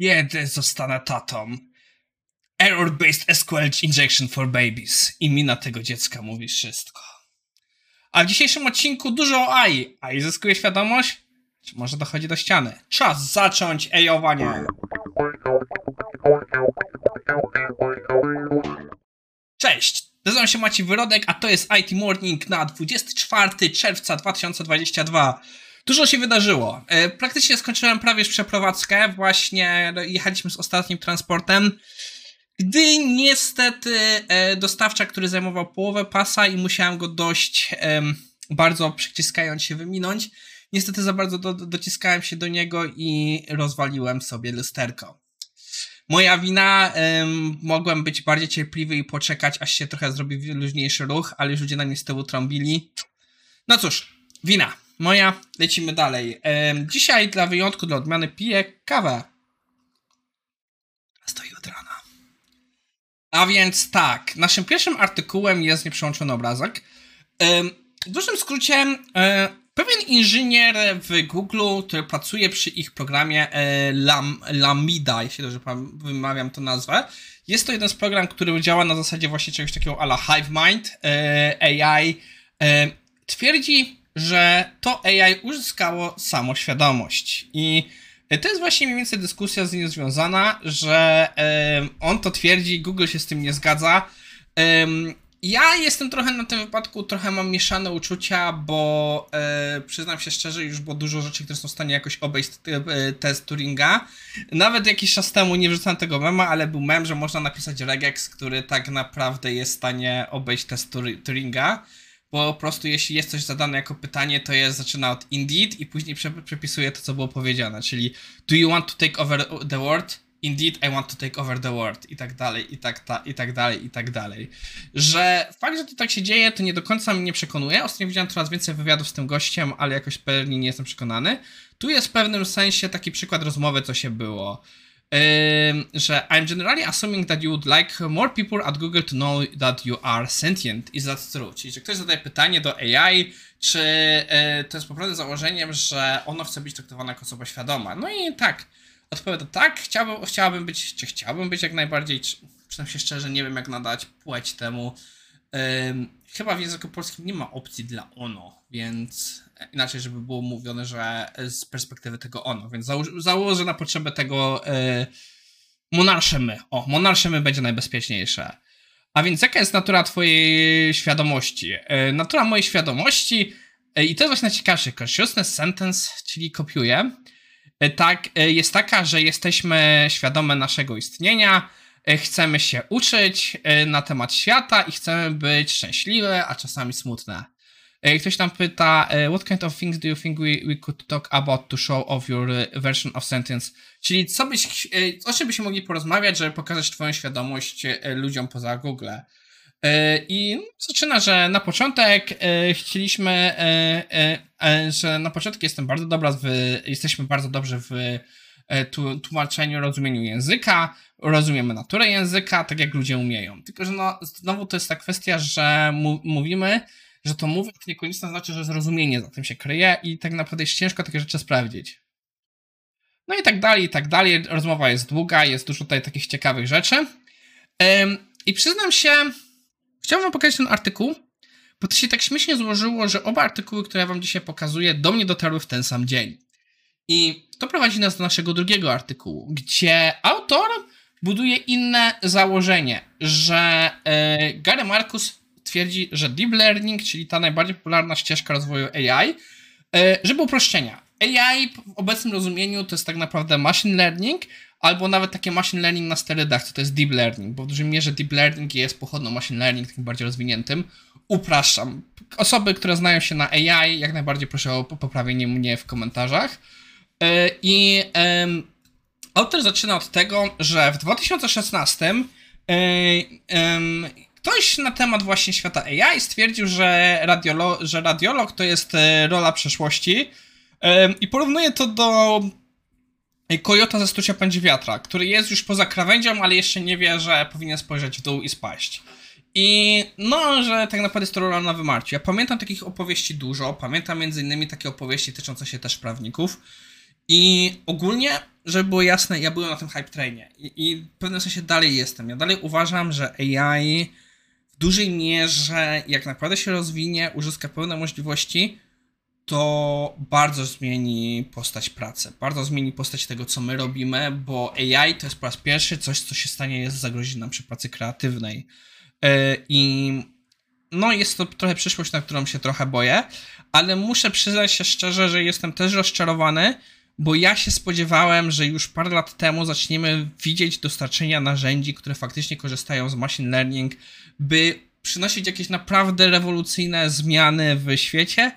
Jedę, zostanę tatą. Error-based SQL injection for babies. I mina tego dziecka mówi wszystko. A w dzisiejszym odcinku dużo o AI. AI zyskuje świadomość? Czy może dochodzi do ściany? Czas zacząć ejowanie. Cześć! Nazywam się Maciej Wyrodek, a to jest IT Morning na 24 czerwca 2022. Dużo się wydarzyło. E, praktycznie skończyłem prawie już przeprowadzkę. Właśnie jechaliśmy z ostatnim transportem. Gdy niestety e, dostawca, który zajmował połowę pasa i musiałem go dość bardzo przyciskając się wyminąć, niestety za bardzo do, dociskałem się do niego i rozwaliłem sobie lusterko. Moja wina, ym, mogłem być bardziej cierpliwy i poczekać, aż się trochę zrobi luźniejszy ruch, ale już ludzie na mnie z tyłu trąbili. No cóż, wina. Moja, lecimy dalej. Ym, dzisiaj dla wyjątku, dla odmiany piję kawę. Stoi od rana. A więc tak, naszym pierwszym artykułem jest nieprzełączony obrazek. Ym, w dużym skrócie, Pewien inżynier w Google, który pracuje przy ich programie e, Lam, Lambda, jeśli dobrze wymawiam tę nazwę, jest to jeden z program, który działa na zasadzie właśnie czegoś takiego ala HiveMind e, AI. E, twierdzi, że to AI uzyskało samoświadomość i to jest właśnie mniej więcej dyskusja z nim związana, że on to twierdzi, Google się z tym nie zgadza. Ja jestem trochę na tym wypadku, trochę mam mieszane uczucia, bo e, przyznam się szczerze, już było dużo rzeczy, które są w stanie jakoś obejść e, test Turinga. Nawet jakiś czas temu nie wrzucałem tego mema, ale był mem, że można napisać regex, który tak naprawdę jest w stanie obejść test Turinga. Bo po prostu jeśli jest coś zadane jako pytanie, to jest zaczyna od indeed i później przepisuje to, co było powiedziane, czyli do you want to take over the world? Indeed, I want to take over the world i tak dalej, i tak, ta, i tak dalej, i tak dalej. Że fakt, że to tak się dzieje, to nie do końca mnie przekonuje. Ostatnio widziałem coraz więcej wywiadów z tym gościem, ale jakoś pewnie nie jestem przekonany. Tu jest w pewnym sensie taki przykład rozmowy, co się było. Że I'm generally assuming that you would like more people at Google to know that you are sentient. Is that true? Czyli, że ktoś zadaje pytanie do AI, czy yy, to jest poprawne założeniem, że ono chce być traktowane jako osoba świadoma. No i tak Odpowiada tak, chciałbym, chciałbym być, czy chciałbym być jak najbardziej, czy, przynajmniej szczerze, nie wiem jak nadać płeć temu. Chyba w języku polskim nie ma opcji dla ono, więc inaczej, żeby było mówione, że z perspektywy tego ono, więc zało założę na potrzebę tego yy, monarsze my. O, monarsze my będzie najbezpieczniejsze. A więc jaka jest natura twojej świadomości? Yy, natura mojej świadomości, yy, i to jest właśnie najciekawsze, consciousness sentence, czyli kopiuję, E, tak, e, jest taka, że jesteśmy świadome naszego istnienia, e, chcemy się uczyć na temat świata i chcemy być szczęśliwe, a czasami smutne. Ktoś tam pyta, what kind of things do you think we, we could talk about to show off your version of sentence? Czyli co byś, o czym byśmy mogli porozmawiać, żeby pokazać twoją świadomość ludziom poza Google? E, I zaczyna, że na początek e, chcieliśmy, e, że na początku jestem bardzo dobra w, jesteśmy bardzo dobrze w tłumaczeniu, rozumieniu języka, rozumiemy naturę języka, tak jak ludzie umieją. Tylko, że no, znowu to jest ta kwestia, że mówimy, że to mówię, niekoniecznie znaczy, że zrozumienie za tym się kryje i tak naprawdę jest ciężko takie rzeczy sprawdzić. No i tak dalej, i tak dalej. Rozmowa jest długa, jest dużo tutaj takich ciekawych rzeczy. I przyznam się, Chciałbym pokazać ten artykuł, bo to się tak śmiesznie złożyło, że oba artykuły, które ja wam dzisiaj pokazuję, do mnie dotarły w ten sam dzień. I to prowadzi nas do naszego drugiego artykułu, gdzie autor buduje inne założenie, że e, Gary Marcus twierdzi, że deep learning, czyli ta najbardziej popularna ścieżka rozwoju AI, e, żeby uproszczenia. AI w obecnym rozumieniu to jest tak naprawdę machine learning, albo nawet takie machine learning na sterydach, co to jest deep learning, bo w dużej mierze deep learning jest pochodną machine learning, takim bardziej rozwiniętym. Upraszczam. Osoby, które znają się na AI, jak najbardziej proszę o poprawienie mnie w komentarzach. E, I autor zaczyna od tego, że w 2016 um, ktoś na temat właśnie świata AI stwierdził, że, radiolo że radiolog to jest e, rola przeszłości i porównuje to do Kojota ze Stucia Pędzi Wiatra, który jest już poza krawędzią, ale jeszcze nie wie, że powinien spojrzeć w dół i spaść. I no, że tak naprawdę jest to rola na wymarciu. Ja pamiętam takich opowieści dużo, pamiętam między innymi takie opowieści tyczące się też prawników. I ogólnie żeby było jasne, ja byłem na tym hype trainie i, i w pewnym sensie dalej jestem. Ja dalej uważam, że AI w dużej mierze, jak naprawdę się rozwinie, uzyska pełne możliwości, to bardzo zmieni postać pracy, bardzo zmieni postać tego, co my robimy, bo AI to jest po raz pierwszy coś, co się stanie, jest zagrozi nam przy pracy kreatywnej. E, I no, jest to trochę przyszłość, na którą się trochę boję, ale muszę przyznać się szczerze, że jestem też rozczarowany, bo ja się spodziewałem, że już parę lat temu zaczniemy widzieć dostarczenia narzędzi, które faktycznie korzystają z machine learning, by przynosić jakieś naprawdę rewolucyjne zmiany w świecie,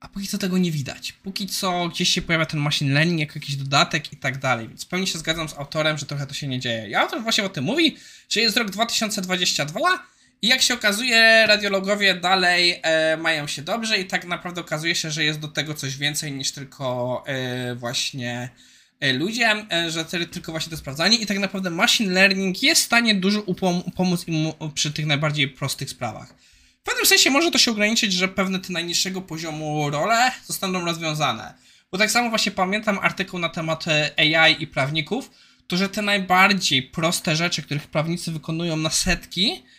a póki co tego nie widać. Póki co gdzieś się pojawia ten machine learning jako jakiś dodatek i tak dalej, więc pełni się zgadzam z autorem, że trochę to się nie dzieje. I autor właśnie o tym mówi, że jest rok 2022 i jak się okazuje, radiologowie dalej e, mają się dobrze i tak naprawdę okazuje się, że jest do tego coś więcej niż tylko e, właśnie e, ludzie, e, że tylko właśnie to sprawdzanie i tak naprawdę machine learning jest w stanie dużo upom- pomóc im przy tych najbardziej prostych sprawach. W pewnym sensie może to się ograniczyć, że pewne te najniższego poziomu role zostaną rozwiązane. Bo tak samo właśnie pamiętam artykuł na temat e, AI i prawników, to że te najbardziej proste rzeczy, których prawnicy wykonują na setki, E,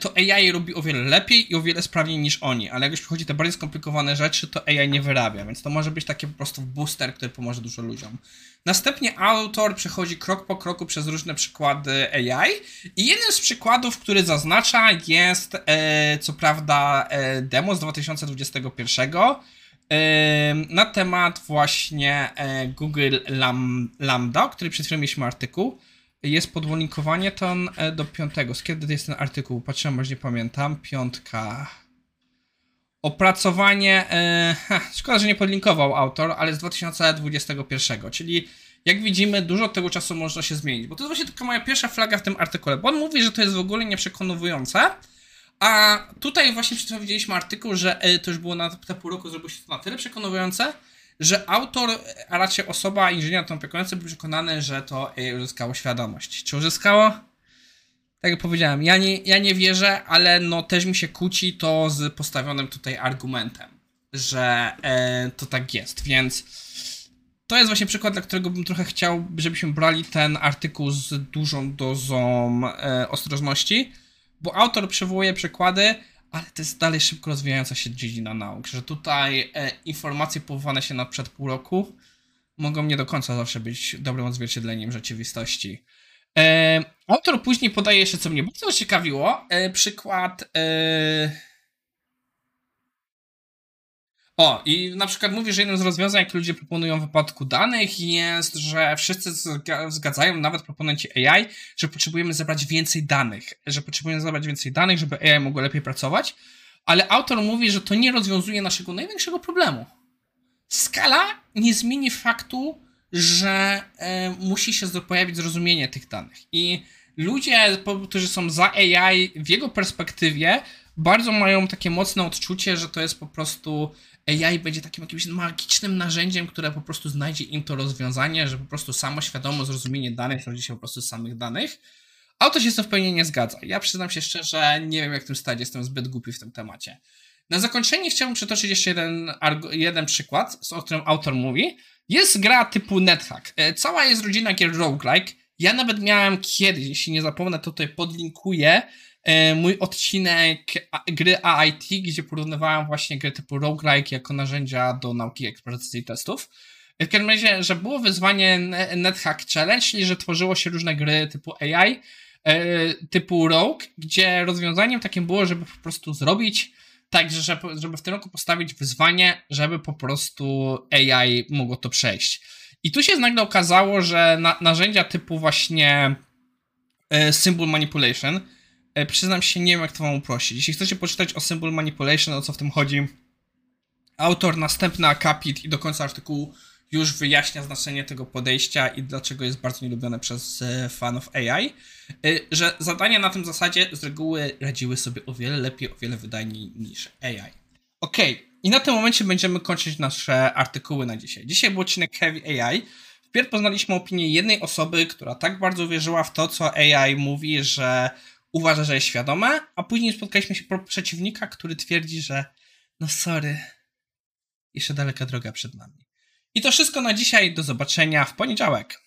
to AI robi o wiele lepiej i o wiele sprawniej niż oni, ale jak już przychodzi te bardziej skomplikowane rzeczy, to AI nie wyrabia, więc to może być taki po prostu booster, który pomoże dużo ludziom. Następnie autor przechodzi krok po kroku przez różne przykłady AI i jednym z przykładów, który zaznacza jest e, co prawda e, demo z 2021 e, na temat właśnie e, Google Lam Lambda, o którym przed chwilą mieliśmy artykuł jest podlinkowanie to e, do piątego. Z kiedy jest ten artykuł? Patrzyłem, może nie pamiętam. Piątka. Opracowanie. E, szkoda, że nie podlinkował autor, ale z 2021, czyli jak widzimy, dużo tego czasu można się zmienić. Bo to jest właśnie taka moja pierwsza flaga w tym artykule, bo on mówi, że to jest w ogóle nieprzekonujące. A tutaj właśnie przed widzieliśmy artykuł, że e, to już było na te pół roku, zrobiło się to na tyle przekonujące, że autor, a raczej osoba, inżynier tą opiekujący był przekonany, że to uzyskało świadomość. Czy uzyskało? Tak jak powiedziałem, ja nie, ja nie wierzę, ale no też mi się kłóci to z postawionym tutaj argumentem, że e, to tak jest, więc to jest właśnie przykład, dla którego bym trochę chciał, żebyśmy brali ten artykuł z dużą dozą e, ostrożności, bo autor przywołuje przykłady, ale to jest dalej szybko rozwijająca się dziedzina nauk, że tutaj e, informacje powołane się na przed pół roku mogą nie do końca zawsze być dobrym odzwierciedleniem rzeczywistości. E, autor później podaje jeszcze, co mnie bardzo ciekawiło, e, przykład e, o, i na przykład mówi, że jednym z rozwiązań, jakie ludzie proponują w wypadku danych jest, że wszyscy zgadzają, nawet proponenci AI, że potrzebujemy zebrać więcej danych, że potrzebujemy zebrać więcej danych, żeby AI mogło lepiej pracować, ale autor mówi, że to nie rozwiązuje naszego największego problemu. Skala nie zmieni faktu, że e, musi się pojawić zrozumienie tych danych. I ludzie, którzy są za AI, w jego perspektywie, bardzo mają takie mocne odczucie, że to jest po prostu AI będzie takim jakimś magicznym narzędziem, które po prostu znajdzie im to rozwiązanie, że po prostu samo świadome zrozumienie danych rodzi się po prostu z samych danych. A to się z tym w pełni nie zgadza. Ja przyznam się szczerze, nie wiem jak w tym stać, jestem zbyt głupi w tym temacie. Na zakończenie chciałbym przytoczyć jeszcze jeden, jeden przykład, o którym autor mówi. Jest gra typu NetHack. E, cała jest rodzina gier roguelike. Ja nawet miałem kiedyś, jeśli nie zapomnę, to tutaj podlinkuję, mój odcinek gry AIT, gdzie porównywałem właśnie gry typu roguelike jako narzędzia do nauki eksploracji i testów. W każdym razie, że było wyzwanie NetHack Challenge, czyli że tworzyło się różne gry typu AI, e, typu Rogue, gdzie rozwiązaniem takim było, żeby po prostu zrobić tak, że, żeby w tym roku postawić wyzwanie, żeby po prostu AI mogło to przejść. I tu się nagle okazało, że na, narzędzia typu właśnie e, Symbol Manipulation, E, przyznam się, nie wiem jak to wam uprościć. Jeśli chcecie poczytać o Symbol Manipulation, o co w tym chodzi, autor następny akapit i do końca artykułu już wyjaśnia znaczenie tego podejścia i dlaczego jest bardzo nielubione przez e, fanów AI, e, że zadania na tym zasadzie z reguły radziły sobie o wiele lepiej, o wiele wydajniej niż AI. Ok, i na tym momencie będziemy kończyć nasze artykuły na dzisiaj. Dzisiaj był odcinek Heavy AI. Wpierw poznaliśmy opinię jednej osoby, która tak bardzo wierzyła w to, co AI mówi, że uważa, że jest świadoma, a później spotkaliśmy się przeciwnika, który twierdzi, że no sorry, jeszcze daleka droga przed nami. I to wszystko na dzisiaj. Do zobaczenia w poniedziałek.